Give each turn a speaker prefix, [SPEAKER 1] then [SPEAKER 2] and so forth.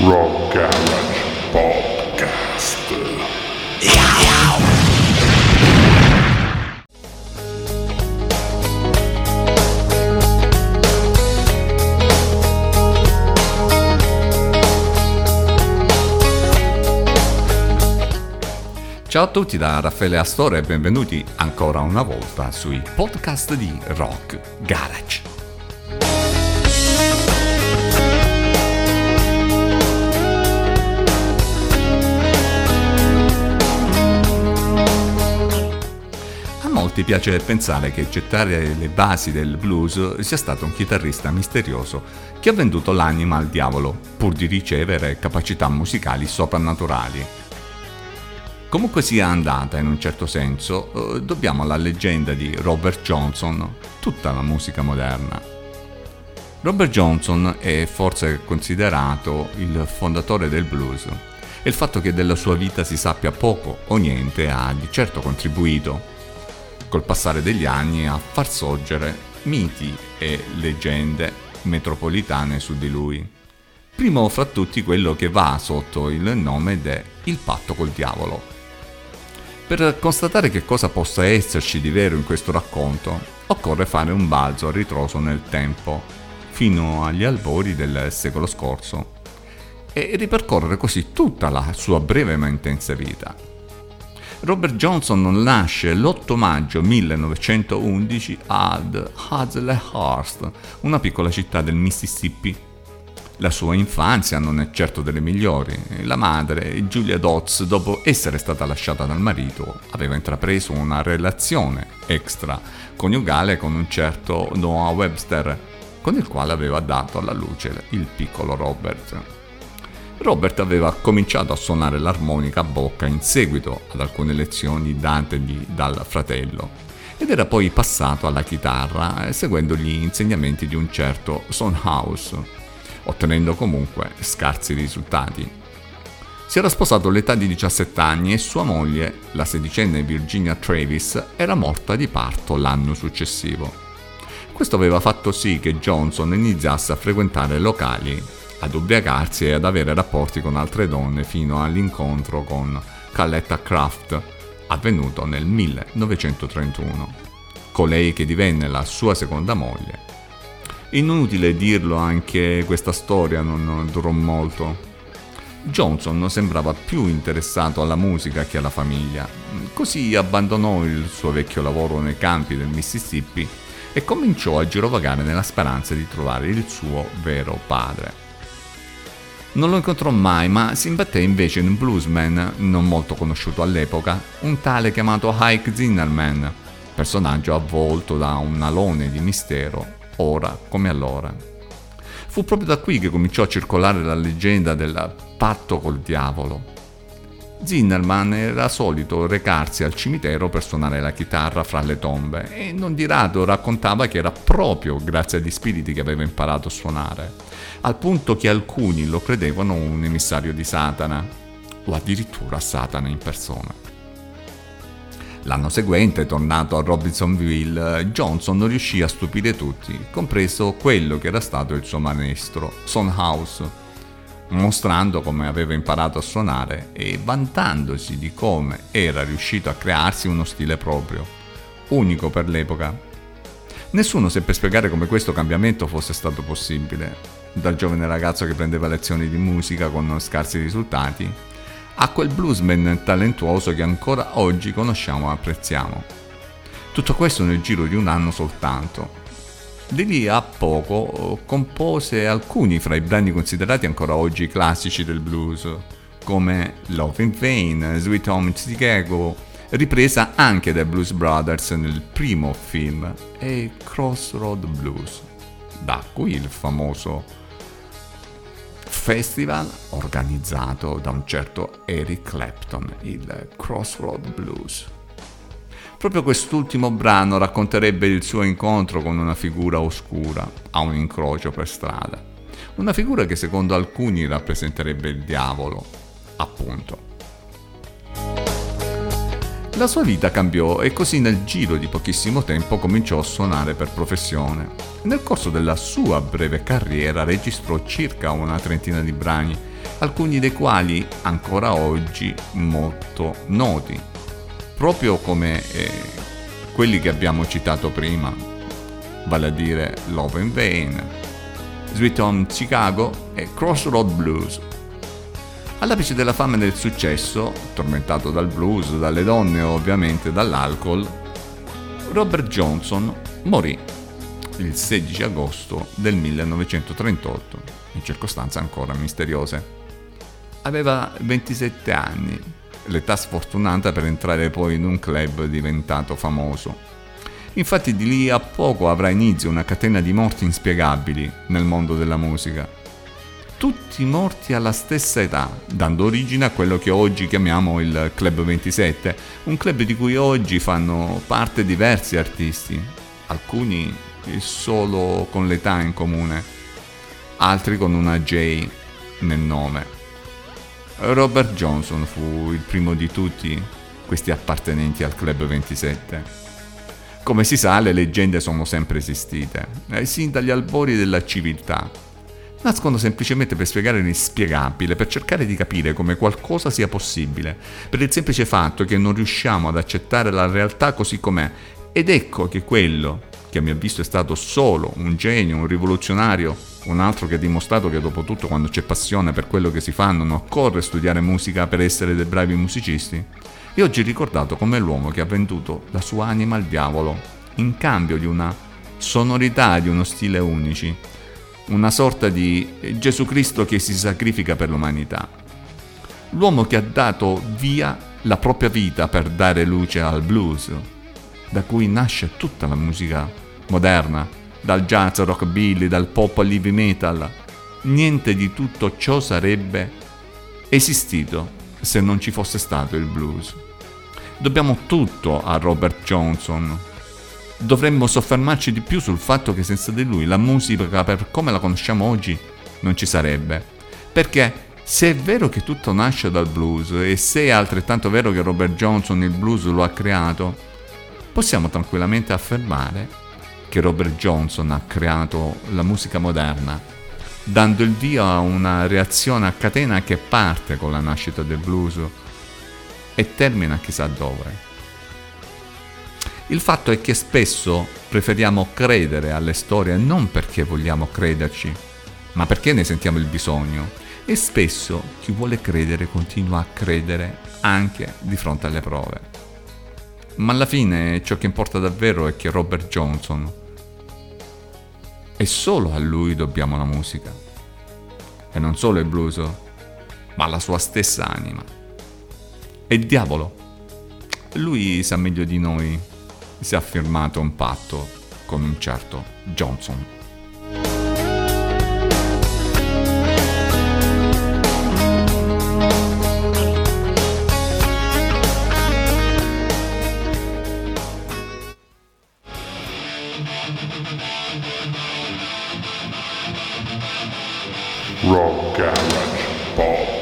[SPEAKER 1] Rock Garage Podcast.
[SPEAKER 2] Ciao a tutti da Raffaele Astore e benvenuti ancora una volta sui podcast di Rock Garage. A molti piace pensare che gettare le basi del blues sia stato un chitarrista misterioso che ha venduto l'anima al diavolo pur di ricevere capacità musicali soprannaturali. Comunque sia andata in un certo senso, eh, dobbiamo alla leggenda di Robert Johnson tutta la musica moderna. Robert Johnson è forse considerato il fondatore del blues e il fatto che della sua vita si sappia poco o niente ha di certo contribuito, col passare degli anni, a far sorgere miti e leggende metropolitane su di lui. Primo fra tutti quello che va sotto il nome de Il patto col diavolo. Per constatare che cosa possa esserci di vero in questo racconto, occorre fare un balzo a ritroso nel tempo, fino agli albori del secolo scorso, e ripercorrere così tutta la sua breve ma intensa vita. Robert Johnson nasce l'8 maggio 1911 ad Hazlehurst, una piccola città del Mississippi. La sua infanzia non è certo delle migliori. La madre, Julia Dodds, dopo essere stata lasciata dal marito, aveva intrapreso una relazione extra coniugale con un certo Noah Webster, con il quale aveva dato alla luce il piccolo Robert. Robert aveva cominciato a suonare l'armonica a bocca in seguito ad alcune lezioni dategli dal fratello ed era poi passato alla chitarra seguendo gli insegnamenti di un certo Sonhouse, ottenendo comunque scarsi risultati. Si era sposato all'età di 17 anni e sua moglie, la sedicenne Virginia Travis, era morta di parto l'anno successivo. Questo aveva fatto sì che Johnson iniziasse a frequentare locali ad ubriacarsi e ad avere rapporti con altre donne fino all'incontro con Calletta Craft, avvenuto nel 1931, colei che divenne la sua seconda moglie. Inutile dirlo, anche questa storia non durò molto. Johnson sembrava più interessato alla musica che alla famiglia, così abbandonò il suo vecchio lavoro nei campi del Mississippi e cominciò a girovagare nella speranza di trovare il suo vero padre. Non lo incontrò mai, ma si imbatté invece in un bluesman non molto conosciuto all'epoca, un tale chiamato Ike Zinnerman, personaggio avvolto da un alone di mistero, ora come allora. Fu proprio da qui che cominciò a circolare la leggenda del patto col diavolo. Zinnerman era solito recarsi al cimitero per suonare la chitarra fra le tombe e non di rado raccontava che era proprio grazie agli spiriti che aveva imparato a suonare, al punto che alcuni lo credevano un emissario di Satana, o addirittura Satana in persona. L'anno seguente, tornato a Robinsonville, Johnson riuscì a stupire tutti, compreso quello che era stato il suo maestro, Son House, mostrando come aveva imparato a suonare e vantandosi di come era riuscito a crearsi uno stile proprio, unico per l'epoca. Nessuno seppe spiegare come questo cambiamento fosse stato possibile, dal giovane ragazzo che prendeva lezioni di musica con scarsi risultati, a quel bluesman talentuoso che ancora oggi conosciamo e apprezziamo. Tutto questo nel giro di un anno soltanto, di lì a poco compose alcuni fra i brani considerati ancora oggi classici del blues, come Love in Vain, Sweet Home Chicago, ripresa anche dai Blues Brothers nel primo film, e Crossroad Blues. Da qui il famoso festival organizzato da un certo Eric Clapton, il Crossroad Blues. Proprio quest'ultimo brano racconterebbe il suo incontro con una figura oscura a un incrocio per strada. Una figura che secondo alcuni rappresenterebbe il diavolo, appunto. La sua vita cambiò e così nel giro di pochissimo tempo cominciò a suonare per professione. Nel corso della sua breve carriera registrò circa una trentina di brani, alcuni dei quali ancora oggi molto noti, proprio come eh, quelli che abbiamo citato prima, vale a dire Love in Vain, Sweet Home Chicago e Crossroad Blues. All'apice della fama e del successo, tormentato dal blues, dalle donne e ovviamente dall'alcol, Robert Johnson morì il 16 agosto del 1938, in circostanze ancora misteriose. Aveva 27 anni, l'età sfortunata per entrare poi in un club diventato famoso. Infatti di lì a poco avrà inizio una catena di morti inspiegabili nel mondo della musica tutti morti alla stessa età, dando origine a quello che oggi chiamiamo il Club 27, un club di cui oggi fanno parte diversi artisti, alcuni solo con l'età in comune, altri con una J nel nome. Robert Johnson fu il primo di tutti questi appartenenti al Club 27. Come si sa, le leggende sono sempre esistite, eh, sin dagli albori della civiltà nascono semplicemente per spiegare l'inspiegabile, per cercare di capire come qualcosa sia possibile, per il semplice fatto che non riusciamo ad accettare la realtà così com'è. Ed ecco che quello, che a mio avviso è stato solo un genio, un rivoluzionario, un altro che ha dimostrato che dopo tutto quando c'è passione per quello che si fa non occorre studiare musica per essere dei bravi musicisti, è oggi ricordato come l'uomo che ha venduto la sua anima al diavolo in cambio di una sonorità, di uno stile unici, una sorta di Gesù Cristo che si sacrifica per l'umanità. L'uomo che ha dato via la propria vita per dare luce al blues, da cui nasce tutta la musica moderna, dal jazz al rockabilly, dal pop al heavy metal. Niente di tutto ciò sarebbe esistito se non ci fosse stato il blues. Dobbiamo tutto a Robert Johnson, dovremmo soffermarci di più sul fatto che senza di lui la musica per come la conosciamo oggi non ci sarebbe. Perché se è vero che tutto nasce dal blues e se è altrettanto vero che Robert Johnson il blues lo ha creato, possiamo tranquillamente affermare che Robert Johnson ha creato la musica moderna, dando il via a una reazione a catena che parte con la nascita del blues e termina chissà dove. Il fatto è che spesso preferiamo credere alle storie non perché vogliamo crederci, ma perché ne sentiamo il bisogno. E spesso chi vuole credere continua a credere anche di fronte alle prove. Ma alla fine ciò che importa davvero è che Robert Johnson e solo a lui dobbiamo la musica. E non solo il blues, ma la sua stessa anima. E il diavolo. Lui sa meglio di noi si è firmato un patto con un certo Johnson.
[SPEAKER 1] Rock.